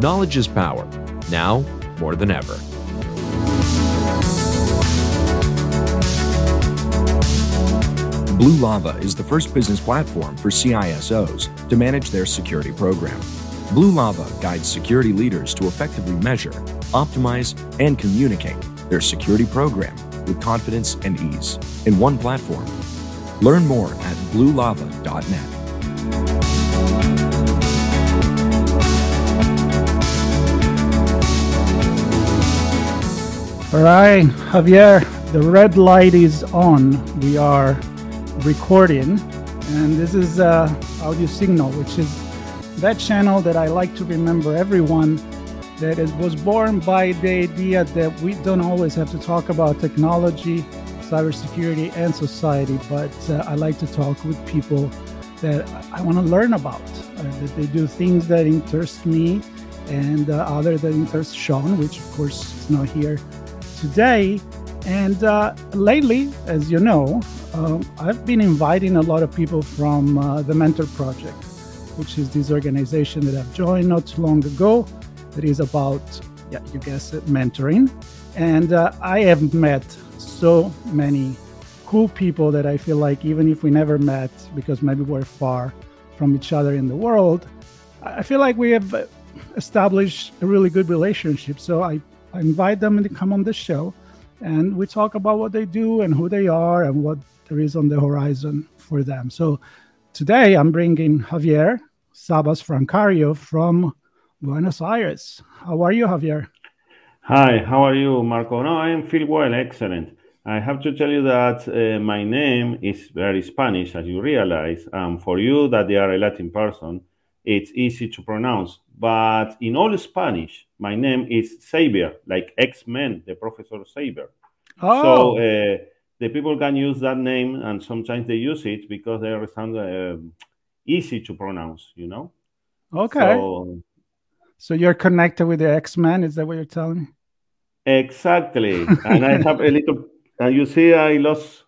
Knowledge is power, now more than ever. Blue Lava is the first business platform for CISOs to manage their security program. Blue Lava guides security leaders to effectively measure, optimize, and communicate their security program with confidence and ease in one platform. Learn more at bluelava.net. All right, Javier, the red light is on. We are recording, and this is uh, audio signal, which is that channel that I like to remember everyone that it was born by the idea that we don't always have to talk about technology, cybersecurity, and society, but uh, I like to talk with people that I want to learn about. Uh, that they do things that interest me and uh, other that interest Sean, which of course is not here today. And uh, lately, as you know, um, I've been inviting a lot of people from uh, the Mentor Project, which is this organization that I've joined not too long ago. That is about, yeah, you guess it, mentoring. And uh, I have met so many cool people that I feel like even if we never met, because maybe we're far from each other in the world, I feel like we have established a really good relationship. So I, I invite them to come on the show and we talk about what they do and who they are and what there is on the horizon for them. So today I'm bringing Javier Sabas Francario from Buenos Aires. How are you, Javier? Hi, how are you, Marco? No, I feel well, excellent. I have to tell you that uh, my name is very Spanish, as you realize. Um, for you, that they are a Latin person, it's easy to pronounce. But in all Spanish, my name is Xavier, like X Men, the Professor Xavier. Oh. So uh, the people can use that name, and sometimes they use it because they sound uh, easy to pronounce. You know. Okay. So, so you're connected with the X Men. Is that what you're telling me? Exactly. and I have a little. And you see, I lost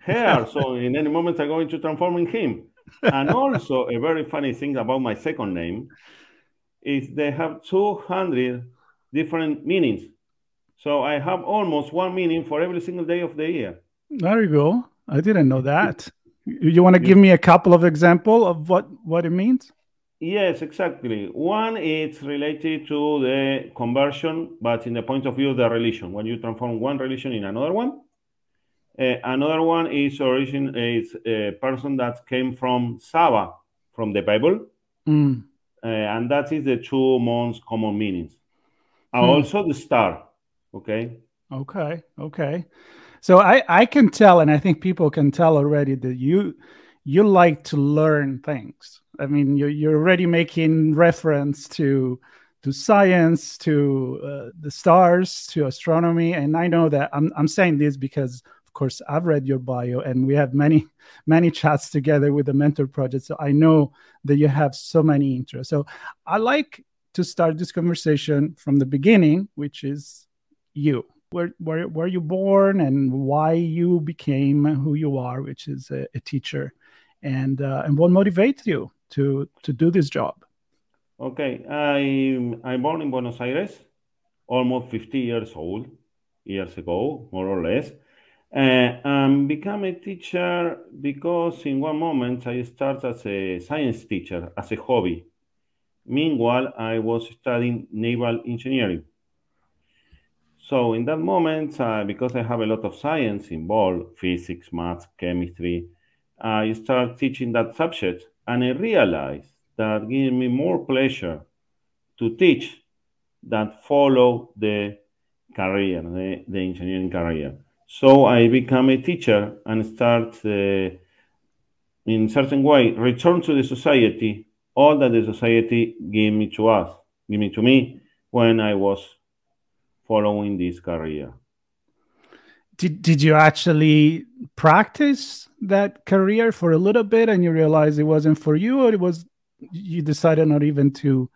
hair, so in any moment I'm going to transform in him. And also, a very funny thing about my second name is they have 200 different meanings. So I have almost one meaning for every single day of the year. There you go. I didn't know that. You want to give me a couple of example of what what it means? Yes, exactly. One is related to the conversion, but in the point of view of the religion, when you transform one religion in another one. Uh, another one is origin is a person that came from Saba, from the Bible. Mm uh, and that is the two most common meanings. And hmm. also the star. Okay. Okay. Okay. So I I can tell, and I think people can tell already that you you like to learn things. I mean, you're you're already making reference to to science, to uh, the stars, to astronomy, and I know that I'm I'm saying this because course i've read your bio and we have many many chats together with the mentor project so i know that you have so many interests. So i like to start this conversation from the beginning which is you. Where where were you born and why you became who you are which is a, a teacher and uh, and what motivates you to to do this job. Okay i i'm born in buenos aires almost 50 years old years ago more or less uh, and become a teacher because in one moment I started as a science teacher, as a hobby. Meanwhile, I was studying naval engineering. So in that moment, uh, because I have a lot of science involved, physics, math, chemistry, I started teaching that subject and I realized that gave me more pleasure to teach than follow the career, the, the engineering career. So I become a teacher and start uh, in certain way return to the society all that the society gave me to us, give me to me, when I was following this career. Did, did you actually practice that career for a little bit and you realized it wasn't for you or it was you decided not even to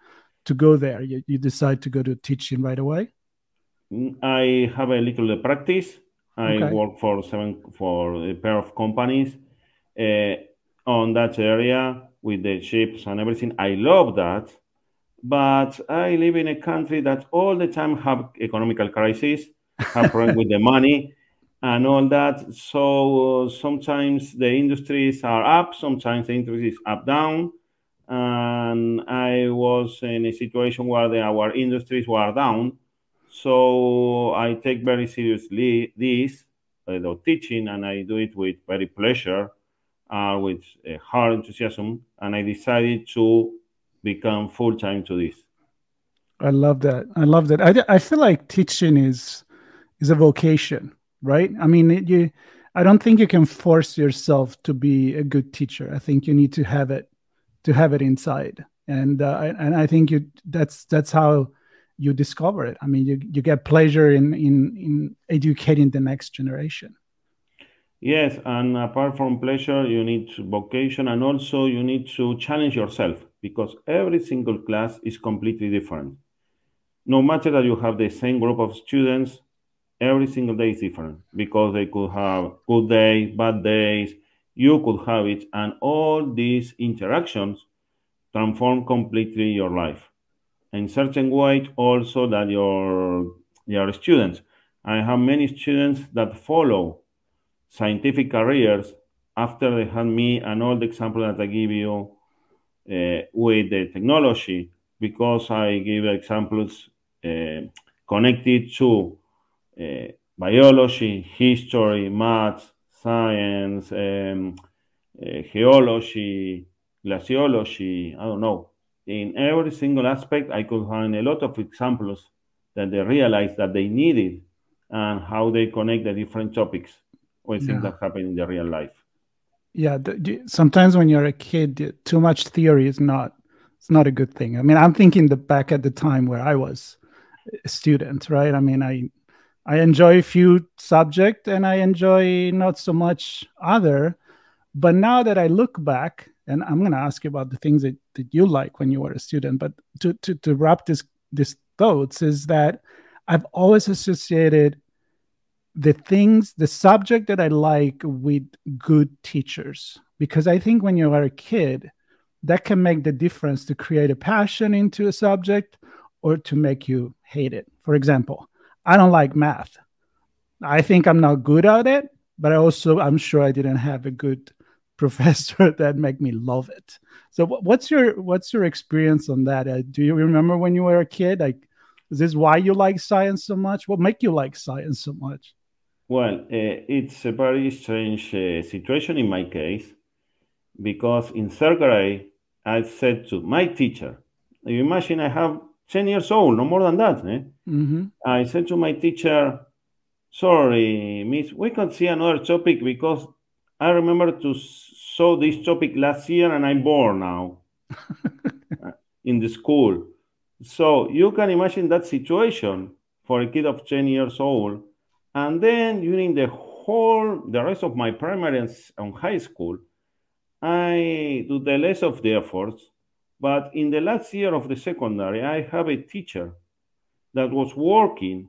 to go there you, you decide to go to teaching right away mm, i have a little practice i okay. work for seven for a pair of companies uh, on that area with the ships and everything i love that but i live in a country that all the time have economical crisis have problem with the money and all that. So sometimes the industries are up, sometimes the industry is up down. And I was in a situation where the, our industries were down. So I take very seriously this uh, teaching, and I do it with very pleasure, uh, with uh, hard enthusiasm. And I decided to become full time to this. I love that. I love that. I, I feel like teaching is is a vocation right? I mean, it, you, I don't think you can force yourself to be a good teacher. I think you need to have it, to have it inside, and uh, and I think you that's that's how you discover it. I mean, you you get pleasure in in in educating the next generation. Yes, and apart from pleasure, you need vocation, and also you need to challenge yourself because every single class is completely different. No matter that you have the same group of students, every single day is different because they could have good days, bad days, you could have it, and all these interactions transform completely your life. In certain way, also that your your students. I have many students that follow scientific careers after they had me and all the example that I give you uh, with the technology because I give examples uh, connected to uh, biology, history, math, science, um, uh, geology, glaciology, I don't know. In every single aspect, I could find a lot of examples that they realized that they needed and how they connect the different topics with yeah. things that happen in the real life. Yeah, the, sometimes when you're a kid, too much theory is not it's not a good thing. I mean, I'm thinking the back at the time where I was a student, right? I mean, I I enjoy a few subject and I enjoy not so much other. But now that I look back, and I'm going to ask you about the things that, that you like when you were a student, but to, to, to wrap this, this thoughts is that I've always associated the things, the subject that I like with good teachers. Because I think when you are a kid, that can make the difference to create a passion into a subject or to make you hate it. For example, I don't like math. I think I'm not good at it, but I also I'm sure I didn't have a good professor that make me love it. So what's your what's your experience on that? Uh, do you remember when you were a kid? Like, is this why you like science so much? What make you like science so much? Well, uh, it's a very strange uh, situation in my case because in third grade I said to my teacher, "You imagine I have 10 years old, no more than that. Eh? Mm-hmm. I said to my teacher, Sorry, miss, we can see another topic because I remember to saw this topic last year and I'm bored now in the school. So you can imagine that situation for a kid of 10 years old. And then during the whole, the rest of my primary and high school, I do the less of the efforts but in the last year of the secondary, I have a teacher that was working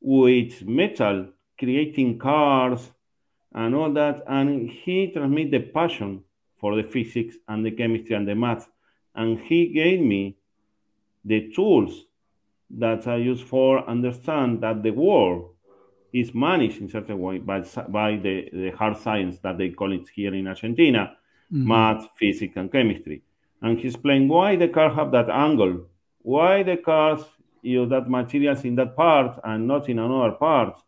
with metal, creating cars and all that. And he transmitted the passion for the physics and the chemistry and the math. And he gave me the tools that I use for understand that the world is managed in certain way by, by the, the hard science that they call it here in Argentina, mm-hmm. math, physics, and chemistry and he explained why the car have that angle, why the cars use that materials in that part and not in another part,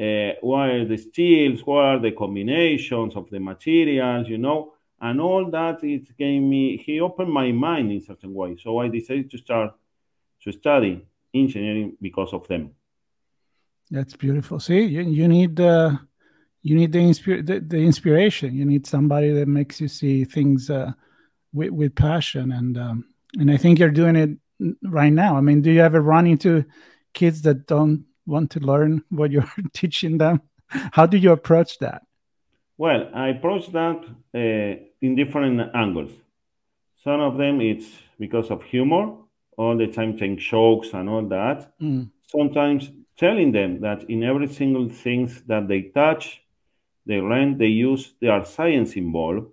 uh, why the steels, what are the combinations of the materials, you know, and all that it gave me, he opened my mind in certain way. So I decided to start to study engineering because of them. That's beautiful. See, you, you need uh, you need the, the, the inspiration. You need somebody that makes you see things uh, with, with passion and um, and I think you're doing it right now? I mean, do you ever run into kids that don't want to learn what you're teaching them? How do you approach that? Well, I approach that uh, in different angles. Some of them it's because of humor, all the time saying jokes and all that. Mm. Sometimes telling them that in every single things that they touch, they learn, they use, there are science involved.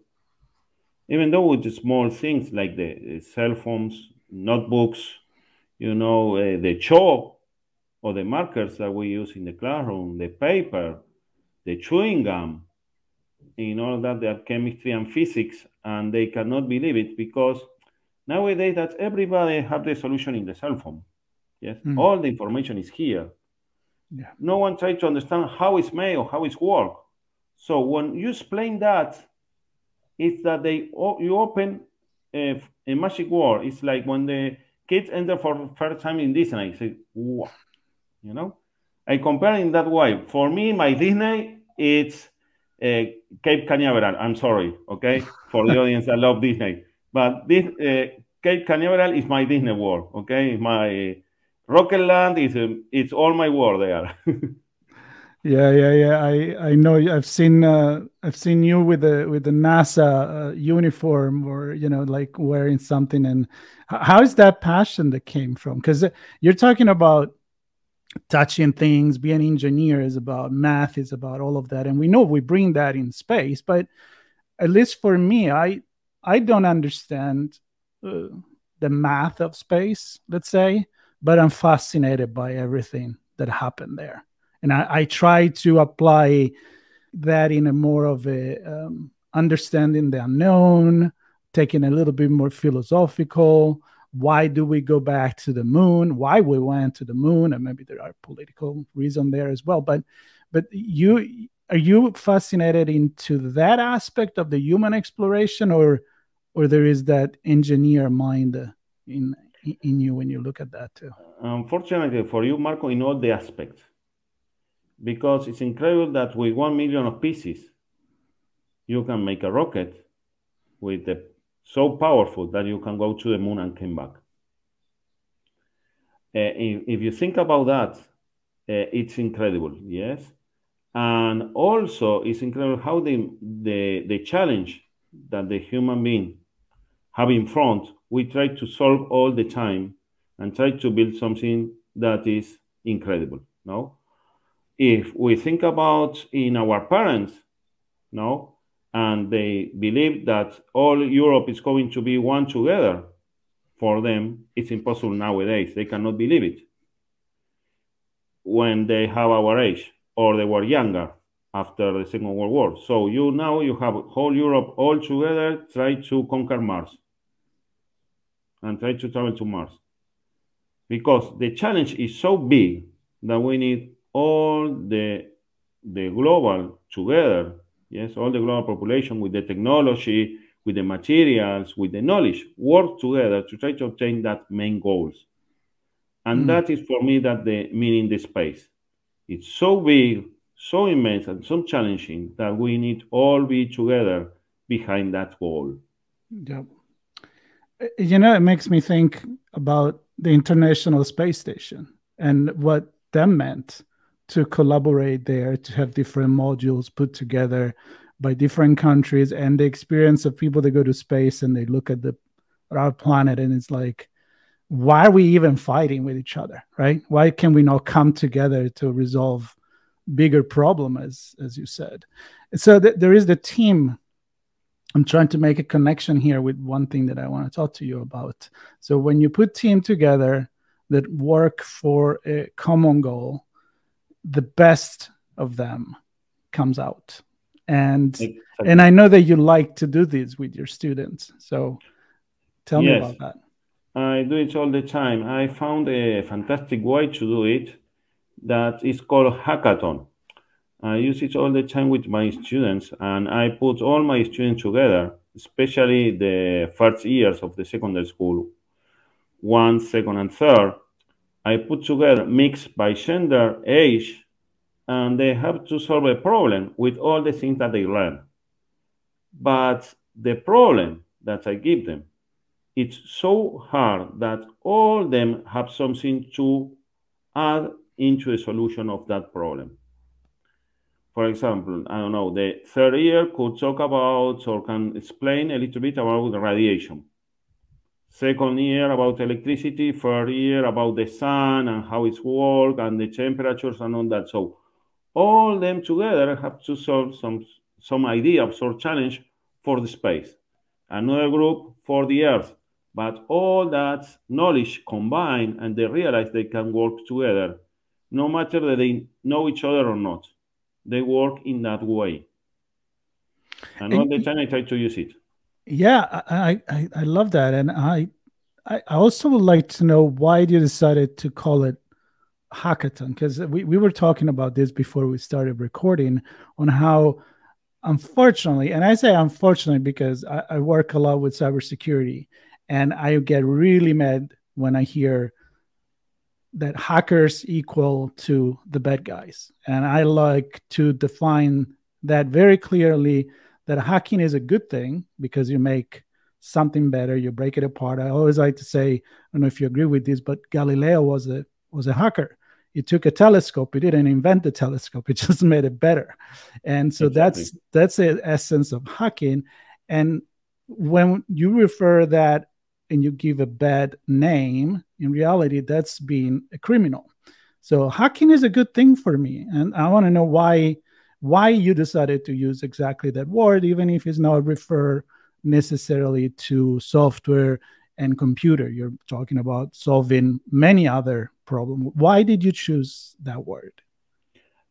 Even though with small things like the cell phones, notebooks, you know, uh, the chalk or the markers that we use in the classroom, the paper, the chewing gum, in all that they are chemistry and physics, and they cannot believe it because nowadays that everybody have the solution in the cell phone. Yes, mm. all the information is here. Yeah. No one tries to understand how it's made or how it's work. So when you explain that, it's that they you open a, a magic world. It's like when the kids enter for the first time in Disney. Say, wow, you know. I compare in that way. For me, my Disney, it's uh, Cape Canaveral. I'm sorry, okay, for the audience that love Disney, but this uh, Cape Canaveral is my Disney world. Okay, my Rocket Land is um, it's all my world there. yeah, yeah, yeah. I I know. I've seen uh, I've seen you with the with the NASA uh, uniform, or you know, like wearing something. And how is that passion that came from? Because you're talking about touching things being an engineer is about math is about all of that. And we know we bring that in space but at least for me i i don't understand uh, the math of space let's say but i'm fascinated by everything that happened there. And i, I try to apply that in a more of a um, understanding the unknown taking a little bit more philosophical why do we go back to the moon? Why we went to the moon? And maybe there are political reason there as well. But but you are you fascinated into that aspect of the human exploration or or there is that engineer mind in in you when you look at that too? Unfortunately for you marco in all the aspects. Because it's incredible that with one million of pieces you can make a rocket with the so powerful that you can go to the moon and come back. Uh, if, if, you think about that, uh, it's incredible, yes. And also, it's incredible how the, the, the challenge that the human being have in front, we try to solve all the time and try to build something that is incredible. No, if we think about in our parents, no, and they believe that all Europe is going to be one together. For them, it's impossible nowadays. They cannot believe it when they have our age or they were younger after the Second World War. So you now you have whole Europe all together try to conquer Mars and try to travel to Mars because the challenge is so big that we need all the the global together Yes, all the global population with the technology, with the materials, with the knowledge, work together to try to obtain that main goals. And mm. that is for me that the meaning the space. It's so big, so immense, and so challenging that we need all be together behind that goal. Yeah. You know, it makes me think about the International Space Station and what that meant to collaborate there to have different modules put together by different countries and the experience of people that go to space and they look at the our planet and it's like why are we even fighting with each other right? Why can we not come together to resolve bigger problem as as you said? So th- there is the team. I'm trying to make a connection here with one thing that i want to talk to you about. So when you put team together that work for a common goal the best of them comes out. And exactly. and i know that you like to do this with your students. So tell yes. me about that. I do it all the time. I found a fantastic way to do it that is called hackathon. I use it all the time with my students and i put all my students together especially the first years of the secondary school one second and third I put together mixed by gender, age, and they have to solve a problem with all the things that they learn. But the problem that I give them it's so hard that all them have something to add into the solution of that problem. For example, I don't know, the third year could talk about or can explain a little bit about radiation. Second year about electricity, third year about the sun and how it's work and the temperatures and all that. So all them together have to solve some some idea of sort challenge for the space. Another group for the earth. But all that knowledge combined and they realize they can work together, no matter that they know each other or not. They work in that way. And, and all the time I try to use it. Yeah, I, I, I love that. And I I also would like to know why you decided to call it hackathon because we, we were talking about this before we started recording on how unfortunately and i say unfortunately because I, I, work a lot with cybersecurity and i get really mad when i hear that hackers equal to the bad guys and i like to define that very clearly that hacking is a good thing because you make something better you break it apart. I always like to say i don't know if you agree with this but galileo was a was a hacker. He took a telescope he didn't invent the telescope he just made it better. And so exactly. that's that's the essence of hacking. And when you refer that and you give a bad name in reality that's being a criminal. So hacking is a good thing for me and i want to know why why you decided to use exactly that word even if it's not refer necessarily to software and computer. You're talking about solving many other problems. Why did you choose that word?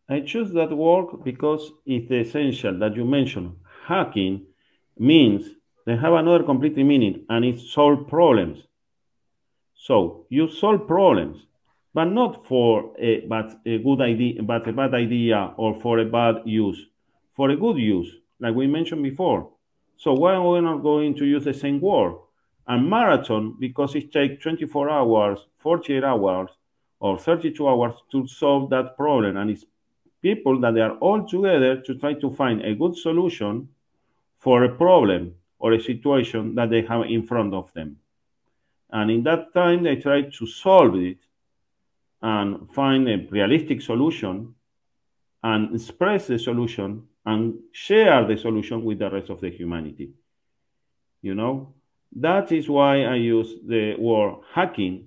I choose that word because it's essential that you mentioned hacking means they have another complete meaning and it's solve problems. So you solve problems but not for a but a good idea but a bad idea or for a bad use for a good use like we mentioned before so why are we not going to use the same word? And marathon, because it takes 24 hours, 48 hours, or 32 hours to solve that problem. And it's people that they are all together to try to find a good solution for a problem or a situation that they have in front of them. And in that time, they try to solve it and find a realistic solution and express the solution and share the solution with the rest of the humanity. You know, that is why I use the word hacking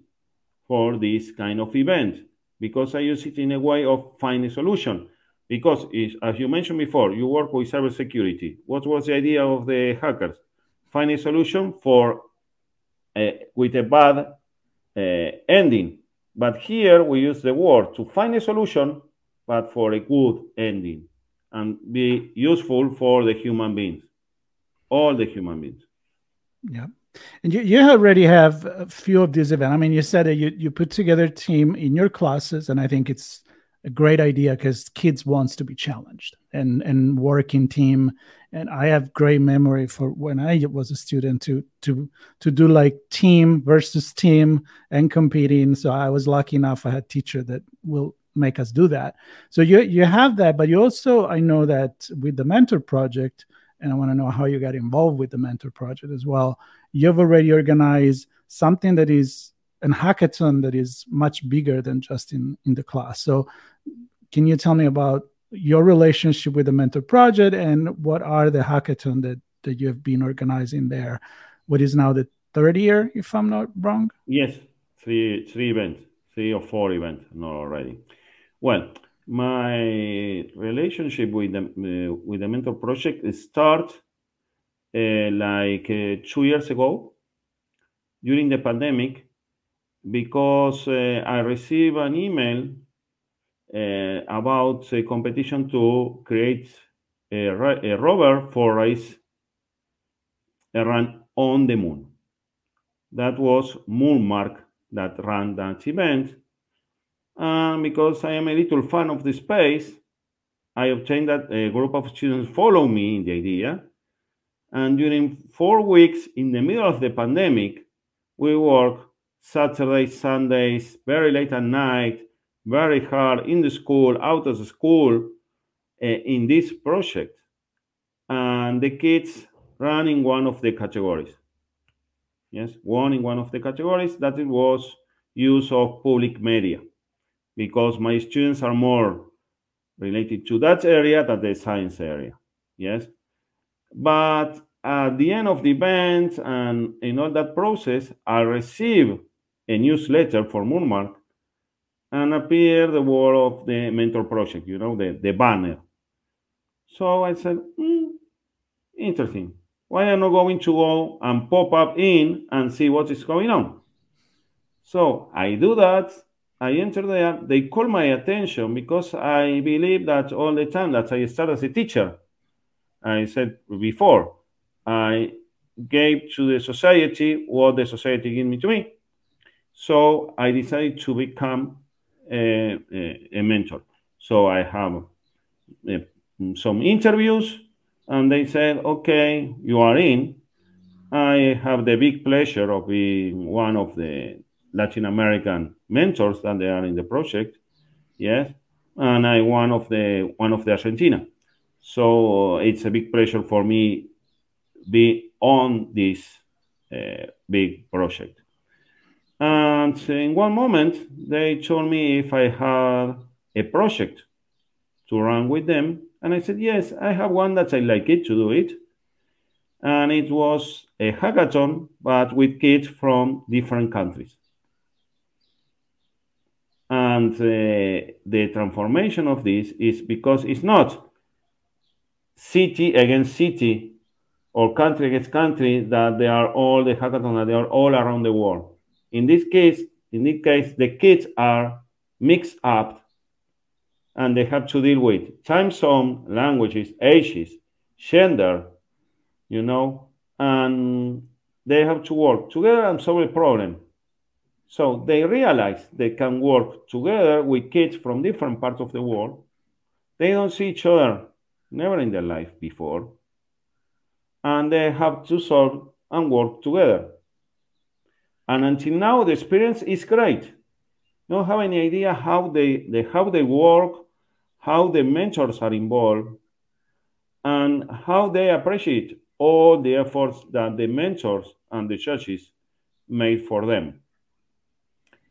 for this kind of event because I use it in a way of finding a solution. Because, as you mentioned before, you work with cybersecurity. What was the idea of the hackers? Find a solution for uh, with a bad uh, ending. But here we use the word to find a solution, but for a good ending and be useful for the human beings, all the human beings. Yeah. And you, you already have a few of these events. I mean, you said that you, you put together a team in your classes, and I think it's a great idea because kids wants to be challenged and and work in team. And I have great memory for when I was a student to to to do like team versus team and competing. So I was lucky enough I had teacher that will make us do that. So you you have that, but you also I know that with the mentor project, and I want to know how you got involved with the mentor project as well. You've already organized something that is an hackathon that is much bigger than just in in the class. So can you tell me about your relationship with the mentor project and what are the hackathon that that you have been organizing there? What is now the third year, if I'm not wrong? Yes, three three events, three or four events, not already. Well, my relationship with the uh, with the mentor project start uh, like uh, two years ago during the pandemic because uh, I received an email Uh, about a competition to create a, a rover for race a run on the moon. That was Moonmark that ran that event and because I am a little fan of the space, I obtained that a group of students follow me in the idea. And during four weeks in the middle of the pandemic, we work Saturdays, Sundays, very late at night, very hard in the school, out of the school, uh, in this project. And the kids run in one of the categories. Yes, one in one of the categories that it was use of public media because my students are more related to that area than the science area. Yes. But at the end of the event and in all that process, I received a newsletter for Moonmark and appear the word of the mentor project, you know, the, the banner. So I said, hmm, interesting. Why am I not going to go and pop up in and see what is going on? So I do that. I enter there. They call my attention because I believe that all the time that I start as a teacher, I said before, I gave to the society what the society gave me to me. So I decided to become a, a, mentor. So I have uh, some interviews, and they said, okay, you are in. I have the big pleasure of being one of the Latin American mentors that they are in the project. Yes, and I one of the one of the Argentina. So it's a big pleasure for me be on this uh, big project. And in one moment, they told me if I had a project to run with them. And I said, yes, I have one that I like it to do it. And it was a hackathon, but with kids from different countries. And uh, the transformation of this is because it's not city against city or country against country that they are all the hackathon that they are all around the world in this case, in this case, the kids are mixed up and they have to deal with time zone, languages, ages, gender, you know, and they have to work together and solve a problem. So they realize they can work together with kids from different parts of the world. They don't see each other never in their life before. And they have to solve and work together. And until now, the experience is great. Don't have any idea how they, they how they work, how the mentors are involved, and how they appreciate all the efforts that the mentors and the churches made for them.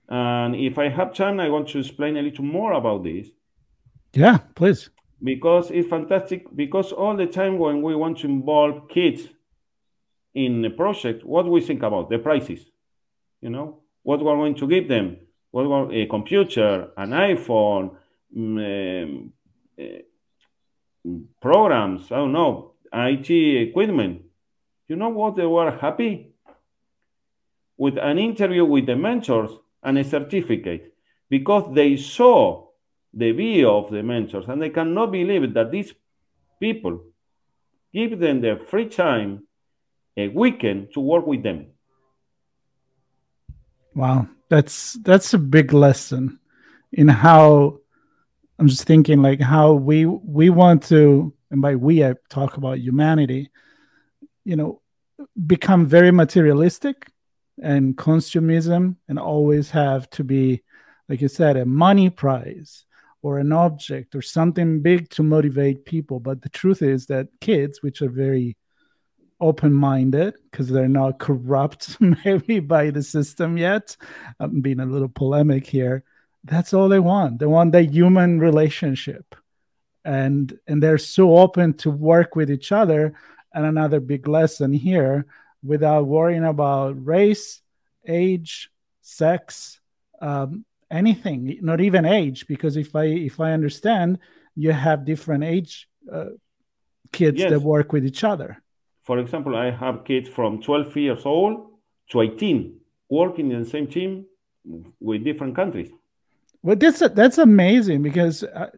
And if I have time, I want to explain a little more about this. Yeah, please. Because it's fantastic. Because all the time when we want to involve kids in a project, what we think about the prices you know, what we're going to give them, what we're, a computer, an iPhone, um, uh, programs, I don't know, IT equipment. You know what? They were happy with an interview with the mentors and a certificate because they saw the view of the mentors and they cannot believe that these people give them their free time a weekend to work with them Wow, that's that's a big lesson in how I'm just thinking like how we we want to and by we I talk about humanity, you know, become very materialistic and consumism and always have to be like you said a money prize or an object or something big to motivate people. But the truth is that kids which are very open minded because they're not corrupt maybe by the system yet. I'm being a little polemic here. That's all they want. They want that human relationship. And and they're so open to work with each other. And another big lesson here without worrying about race, age, sex, um, anything, not even age, because if I if I understand, you have different age uh, kids yes. that work with each other. For example, I have kids from 12 years old to 18 working in the same team with different countries. Well, that's that's amazing because uh,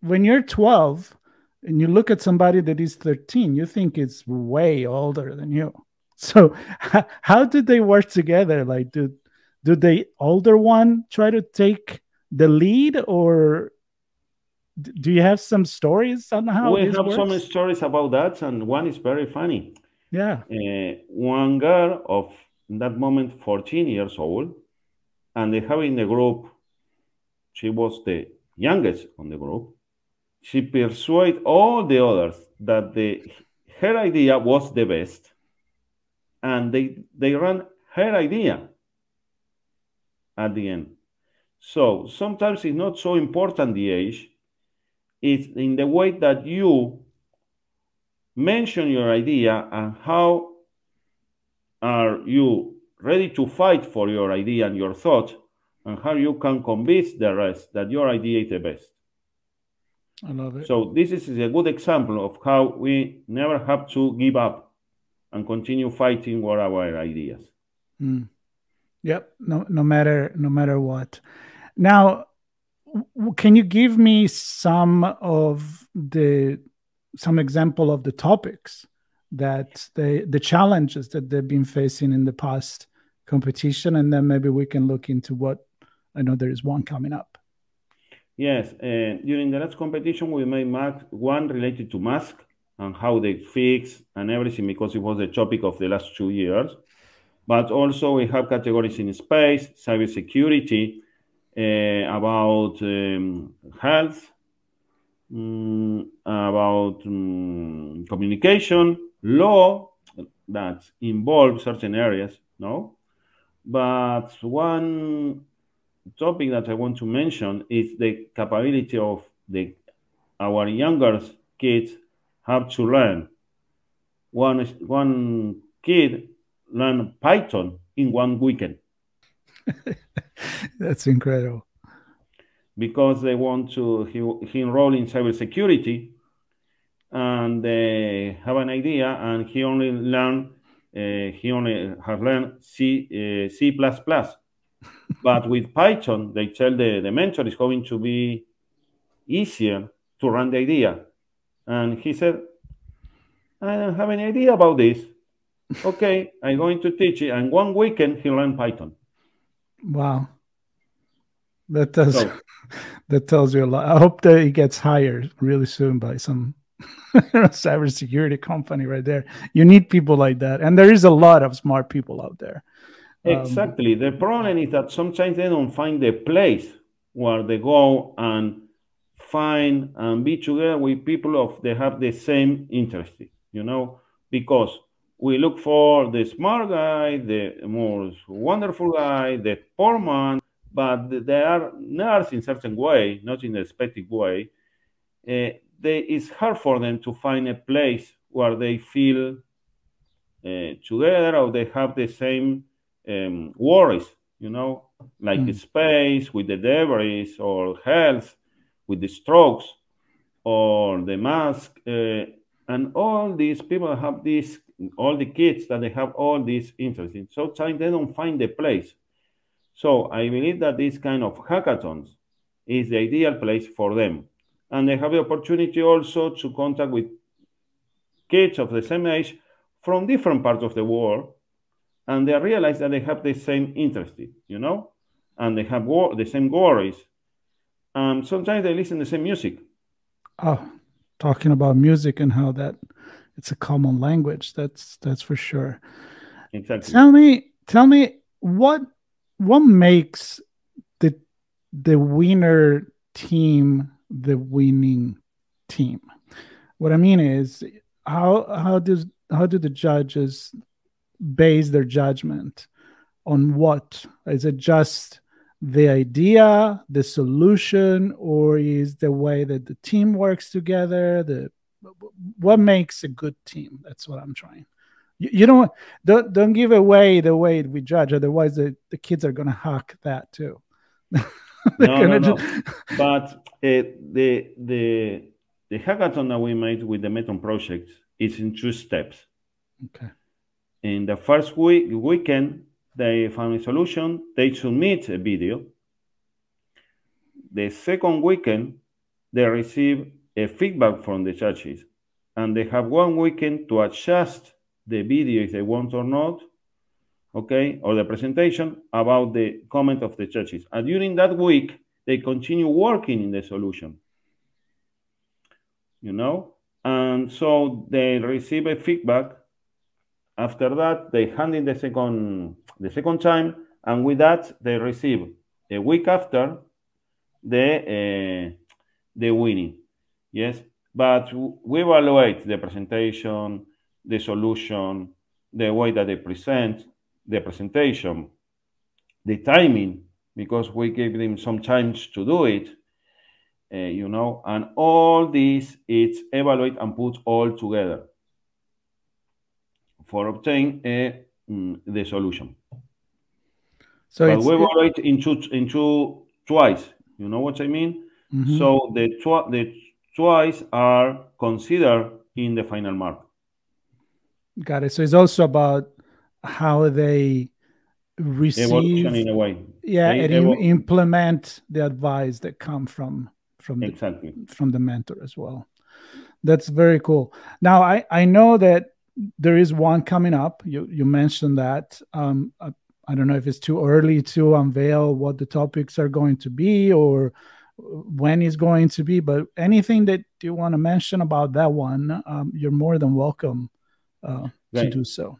when you're 12 and you look at somebody that is 13, you think it's way older than you. So, how did they work together? Like, do do the older one try to take the lead, or do you have some stories on how we have works? some stories about that and one is very funny yeah uh, one girl of that moment 14 years old and they have in the group she was the youngest on the group she persuaded all the others that the her idea was the best and they they ran her idea at the end. So sometimes it's not so important the age, it's in the way that you mention your idea and how are you ready to fight for your idea and your thought and how you can convince the rest that your idea is the best. I love it. So this is a good example of how we never have to give up and continue fighting for our ideas. Mm. Yep. No, no matter no matter what. Now, can you give me some of the some example of the topics that they the challenges that they've been facing in the past competition, and then maybe we can look into what I know there is one coming up. Yes, uh, during the last competition, we made one related to mask and how they fix and everything because it was the topic of the last two years. But also we have categories in space, cybersecurity, uh, about um, health, um, about um, communication, law that involve certain areas, no? But one topic that I want to mention is the capability of the our younger kids have to learn. One one kid learned Python in one weekend. That's incredible. Because they want to he, he enroll in cybersecurity and they have an idea and he only learned uh, he only has learned C uh, C plus but with Python, they tell the, the mentor it's going to be easier to run the idea. And he said, I don't have any idea about this. okay, I'm going to teach it. And one weekend, he learned Python. Wow. That does so, that tells you a lot. I hope that he gets hired really soon by some cybersecurity company right there. You need people like that. And there is a lot of smart people out there. Um, exactly. Um, the problem is that sometimes they don't find the place where they go and find and be together with people of they have the same interest, you know, because we look for the smart guy, the most wonderful guy, the poor man, but they are nerds in certain way, not in a expected way. Uh, they, it's hard for them to find a place where they feel uh, together or they have the same um, worries, you know, like mm. space with the debris or health with the strokes or the mask. Uh, and all these people have this, all the kids that they have all these interests. In sometimes they don't find the place. So I believe that this kind of hackathons is the ideal place for them. And they have the opportunity also to contact with kids of the same age from different parts of the world and they realize that they have the same interest, you know, and they have war- the same worries. Um, sometimes they listen to the same music. Oh, talking about music and how that it's a common language. That's that's for sure. Exactly. Tell me, tell me what what makes the the winner team the winning team. What I mean is how how does how do the judges base their judgment on what? Is it just the idea, the solution, or is the way that the team works together? The what makes a good team? That's what I'm trying. You, you don't don't don't give away the way we judge, otherwise the, the kids are gonna hack that too. no, no, no. but uh, the the the hackathon that we made with the Mentor project is in two steps. Okay in the first week, weekend, they found a solution. They submit a video. The second weekend, they receive a feedback from the judges, and they have one weekend to adjust the video if they want or not, okay, or the presentation about the comment of the churches. And during that week, they continue working in the solution. You know, and so they receive a feedback after that, they hand in the second the second time, and with that they receive a week after the uh, the winning. Yes, but we evaluate the presentation, the solution, the way that they present, the presentation, the timing, because we gave them some time to do it, uh, you know, and all this it's evaluate and put all together for obtain a, mm, the solution. So we evaluate in two, in two twice. You know what I mean? Mm-hmm. So the tw- the twice are considered in the final mark. Got it. So it's also about how they receive in a way. Yeah, they and evo- implement the advice that come from from exactly. the, from the mentor as well. That's very cool. Now I I know that there is one coming up. You you mentioned that. Um, I, I don't know if it's too early to unveil what the topics are going to be or when it's going to be, but anything that you want to mention about that one, um, you're more than welcome uh, to do so.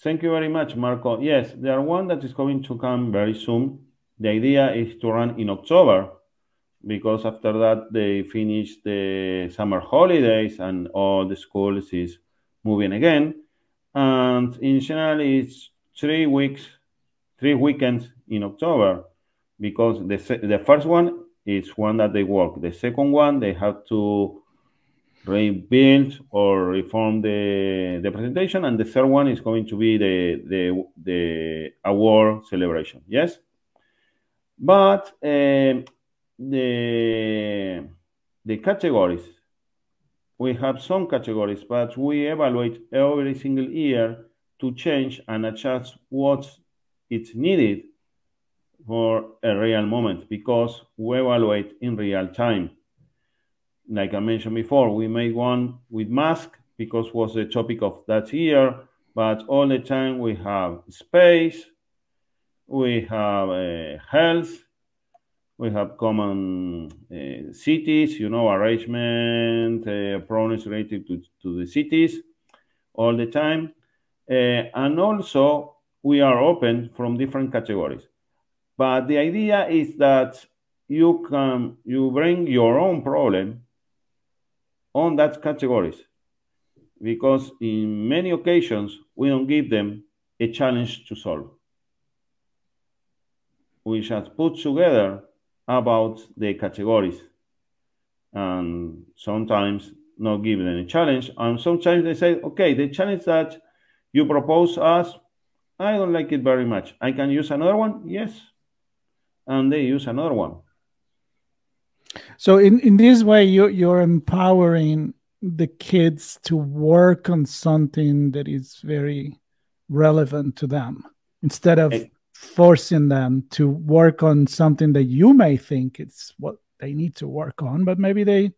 Thank you very much, Marco. Yes, there are one that is going to come very soon. The idea is to run in October because after that they finish the summer holidays and all the schools is moving again. And in general, it's three weeks, three weekends in October because the, the first one is one that they work. The second one, they have to rebuild or reform the, the presentation. And the third one is going to be the, the, the award celebration. Yes? But uh, the, the categories, we have some categories, but we evaluate every single year to change and adjust what it's needed for a real moment because we evaluate in real time. Like I mentioned before, we made one with mask because was the topic of that year, but all the time we have space, we have uh, health, we have common uh, cities, you know, arrangement, uh, problems related to, to the cities all the time. Uh, and also, we are open from different categories. But the idea is that you can you bring your own problem on that categories because in many occasions we don't give them a challenge to solve. We just put together about the categories and sometimes not give them a challenge and sometimes they say okay the challenge that you propose us i don't like it very much i can use another one yes and they use another one. So in, in this way, you you're empowering the kids to work on something that is very relevant to them instead of forcing them to work on something that you may think it's what they need to work on, but maybe they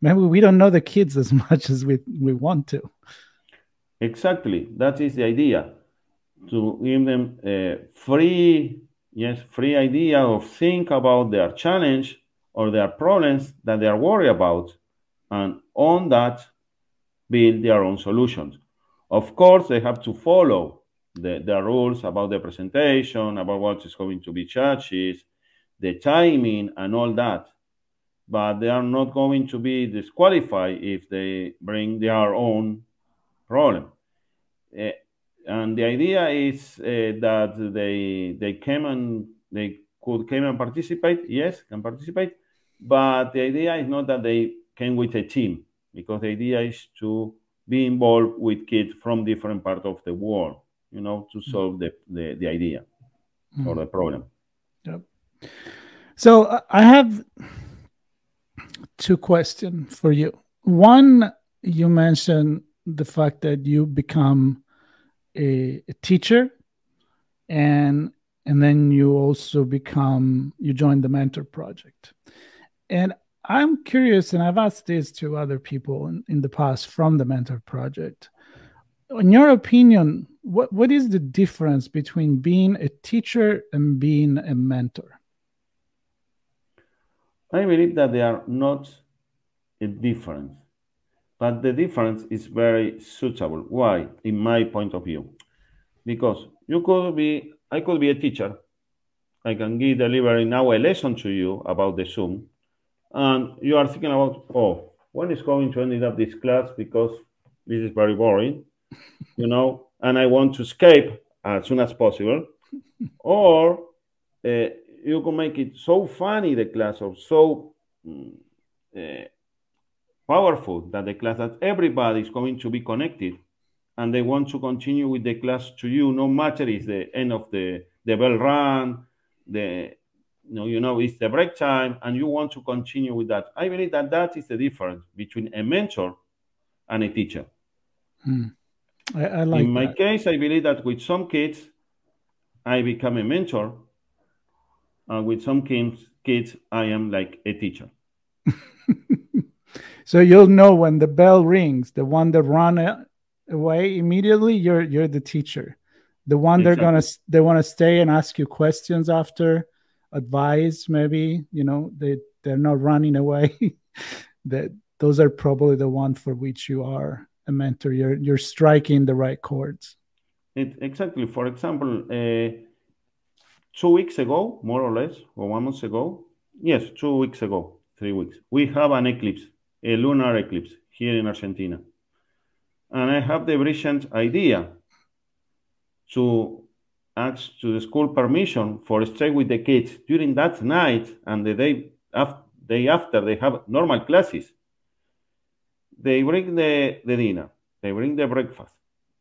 maybe we don't know the kids as much as we, we want to. Exactly. That is the idea to give them a free yes, free idea of think about their challenge or their problems that they are worried about, and on that build their own solutions. Of course, they have to follow the, the rules about the presentation, about what is going to be judges, the timing, and all that. But they are not going to be disqualified if they bring their own problem. Uh, and the idea is uh, that they they came and they could came and participate. Yes, can participate, but the idea is not that they came with a team because the idea is to be involved with kids from different parts of the world. You know, to mm. solve the the, the idea mm. or the problem. Yep. So uh, I have two questions for you. One, you mentioned the fact that you become a, a teacher and and then you also become you join the mentor project and i'm curious and i've asked this to other people in, in the past from the mentor project in your opinion what, what is the difference between being a teacher and being a mentor i believe that they are not a difference but the difference is very suitable. Why? In my point of view, because you could be, I could be a teacher. I can give delivering now a lesson to you about the Zoom, and you are thinking about, oh, when is going to end up this class because this is very boring, you know, and I want to escape as soon as possible, or uh, you can make it so funny the class or so uh, powerful that the class that everybody is going to be connected and they want to continue with the class to you no matter it's the end of the the bell run the you know, you know it's the break time and you want to continue with that i believe that that is the difference between a mentor and a teacher hmm. I, I, like in my that. case i believe that with some kids i become a mentor and with some kids kids i am like a teacher so you'll know when the bell rings the one that run away immediately you're you're the teacher the one exactly. they're gonna they want to stay and ask you questions after advice maybe you know they they're not running away. That those are probably the one for which you are a mentor. You're you're striking the right chords. It, exactly. For example uh, two weeks ago more or less or one month ago yes two weeks ago three weeks we have an eclipse a lunar eclipse here in argentina. And I have the brilliant idea to ask to the school permission for stay with the kids during that night and the day after, day after they have normal classes. They bring the, the dinner, they bring the breakfast,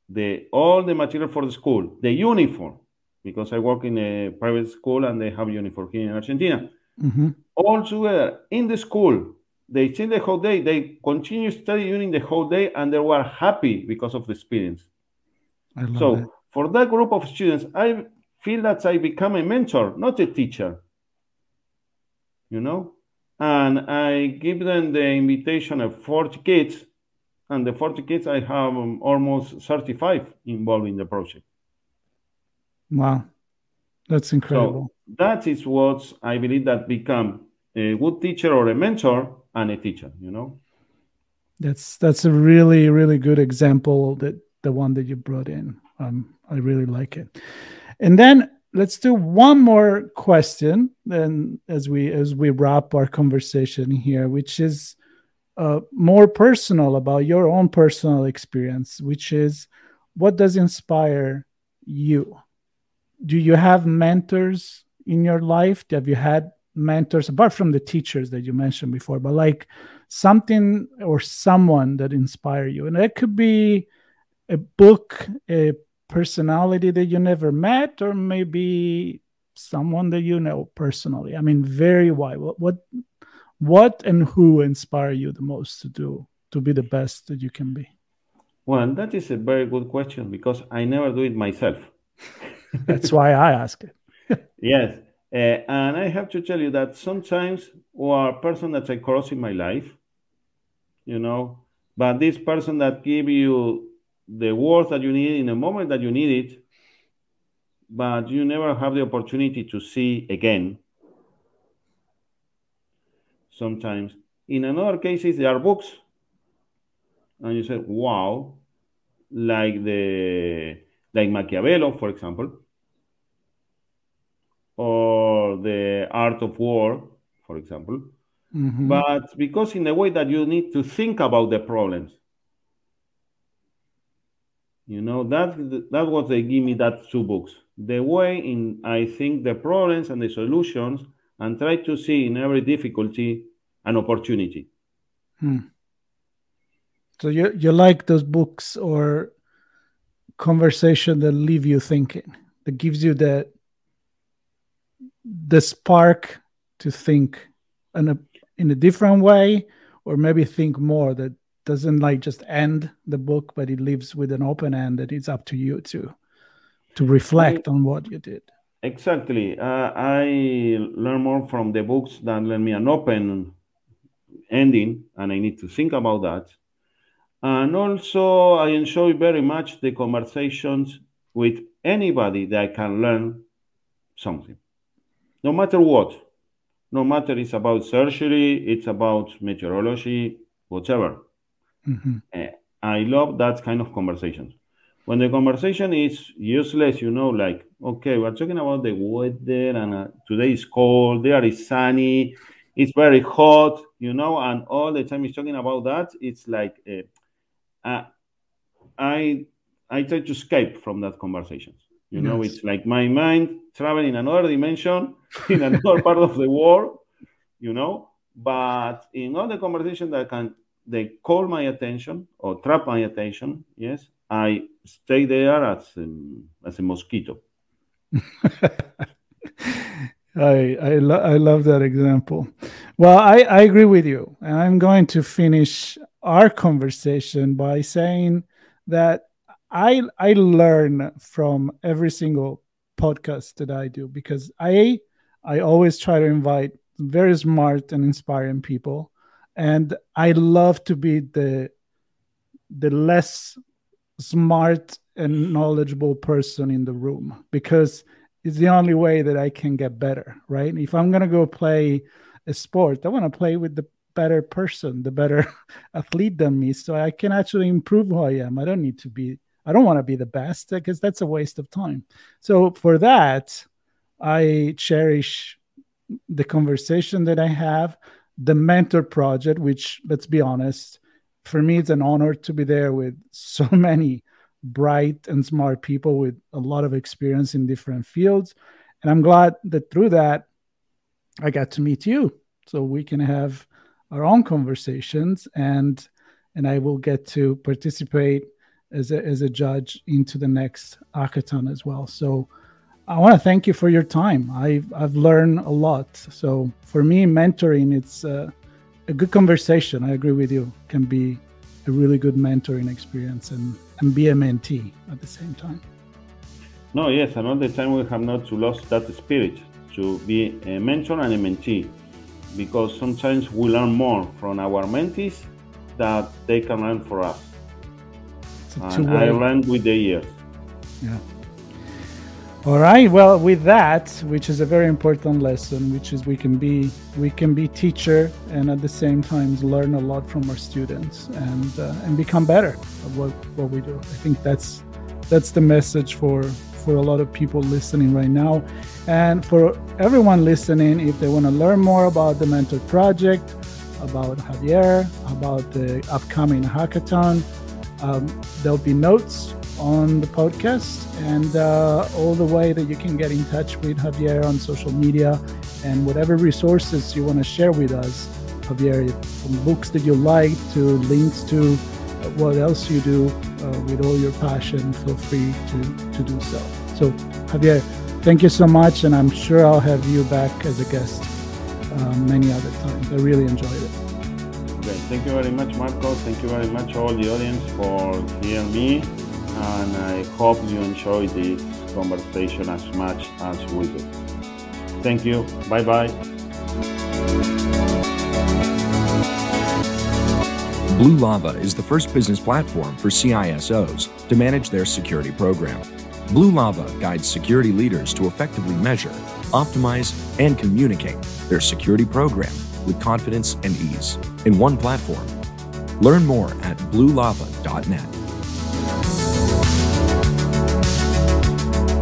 the all the material for the school, the uniform, because I work in a private school and they have uniform here in Argentina. Mm-hmm. All together in the school, they stay the whole day. They continue studying during the whole day, and they were happy because of the experience. so that. For that group of students, I feel that I become a mentor, not a teacher. You know, and I give them the invitation of 40 kids, and the 40 kids I have um, almost 35 involved in the project. Wow, that's incredible. So that is what I believe that become a good teacher or a mentor and a teacher you know that's that's a really really good example that the one that you brought in um, i really like it. And then let's do one more question then as we as we wrap our conversation here which is uh, more personal about your own personal experience which is what does inspire you? Do you have mentors in your life? Have you had mentors apart from the teachers that you mentioned before but like something or someone that inspire you? And it could be a book a personality that you never met or maybe someone that you know personally? I mean very wide. What what, what and who inspire you the most to do to be the best that you can be? Well that is a very good question because i never do it myself. That's why i ask it. Yes. Uh, and I have to tell you that sometimes are a person that I cross in my life, you know, but this person that give you the words that you need in the moment that you need it, but you never have the opportunity to see again. Sometimes. In another cases, there are books, and you say, wow, like the like Machiavelli, for example or the art of war, for example. Mm-hmm. But because in the way that you need to think about the problems, you know that that what they give me that two books. The way in I think the problems and the solutions, and try to see in every difficulty an opportunity. Hmm. So you you like those books or conversation that leave you thinking, that gives you the the spark to think in a in a different way or maybe think more that doesn't like just end the book but it leaves with an open end that it's up to you to to reflect on what you did. Exactly. Uh, i learn more from the books than let me an open ending and i need to think about that. And also i enjoy very much the conversations with anybody that i can learn something. No matter what, no matter it's about surgery, it's about meteorology, whatever. Mm-hmm. Uh, I love that kind of conversations. When the conversation is useless, you know, like, okay, we're talking about the weather and uh, today is cold, there is sunny, it's very hot, you know, and all the time he's talking about that. It's like, uh, uh, I I try to escape from that conversations You know, it's like my mind traveling in another dimension in another part of the world, you know. But in all the conversation that can they call my attention or trap my attention, yes, I stay there as a, as a mosquito. I I, lo- I love that example. Well, I, I agree with you, and I'm going to finish our conversation by saying that I I learn from every single podcast that I do because I I always try to invite very smart and inspiring people, and I love to be the the less smart and knowledgeable person in the room because it's the only way that I can get better, right? If I'm gonna go play a sport, I want to play with the better person, the better athlete than me, so I can actually improve who I am. I don't need to be, I don't want to be the best because that's a waste of time. So for that, I cherish the conversation that I have, the mentor project, which let's be honest, for me, it's an honor to be there with so many bright and smart people with a lot of experience in different fields. And I'm glad that through that, I got to meet you. So we can have our own conversations and and I will get to participate as a, as a judge into the next hackathon as well. So I want to thank you for your time. I've, I've learned a lot. So for me, mentoring, it's uh, a good conversation. I agree with you. Can be a really good mentoring experience and, and be a mentee at the same time. No, yes, the time we have not to lose that spirit to be a mentor and a mentee because sometimes we learn more from our mentees that they can learn for us. And I learned with the years. Yeah. All right. Well, with that, which is a very important lesson, which is we can be we can be teacher and at the same time learn a lot from our students and uh, and become better at what what we do. I think that's that's the message for for a lot of people listening right now, and for everyone listening. If they want to learn more about the Mentor Project, about Javier, about the upcoming hackathon, um, there'll be notes on the podcast and uh, all the way that you can get in touch with Javier on social media and whatever resources you want to share with us, Javier, from books that you like to links to what else you do uh, with all your passion, feel free to, to do so. So, Javier, thank you so much, and I'm sure I'll have you back as a guest uh, many other times. I really enjoyed it. Okay, thank you very much, Marco. Thank you very much, all the audience, for hearing me and I hope you enjoy this conversation as much as we do. Thank you. Bye bye. Blue Lava is the first business platform for CISOs to manage their security program. Blue Lava guides security leaders to effectively measure, optimize, and communicate their security program with confidence and ease in one platform. Learn more at bluelava.net.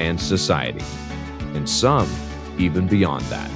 and society, and some even beyond that.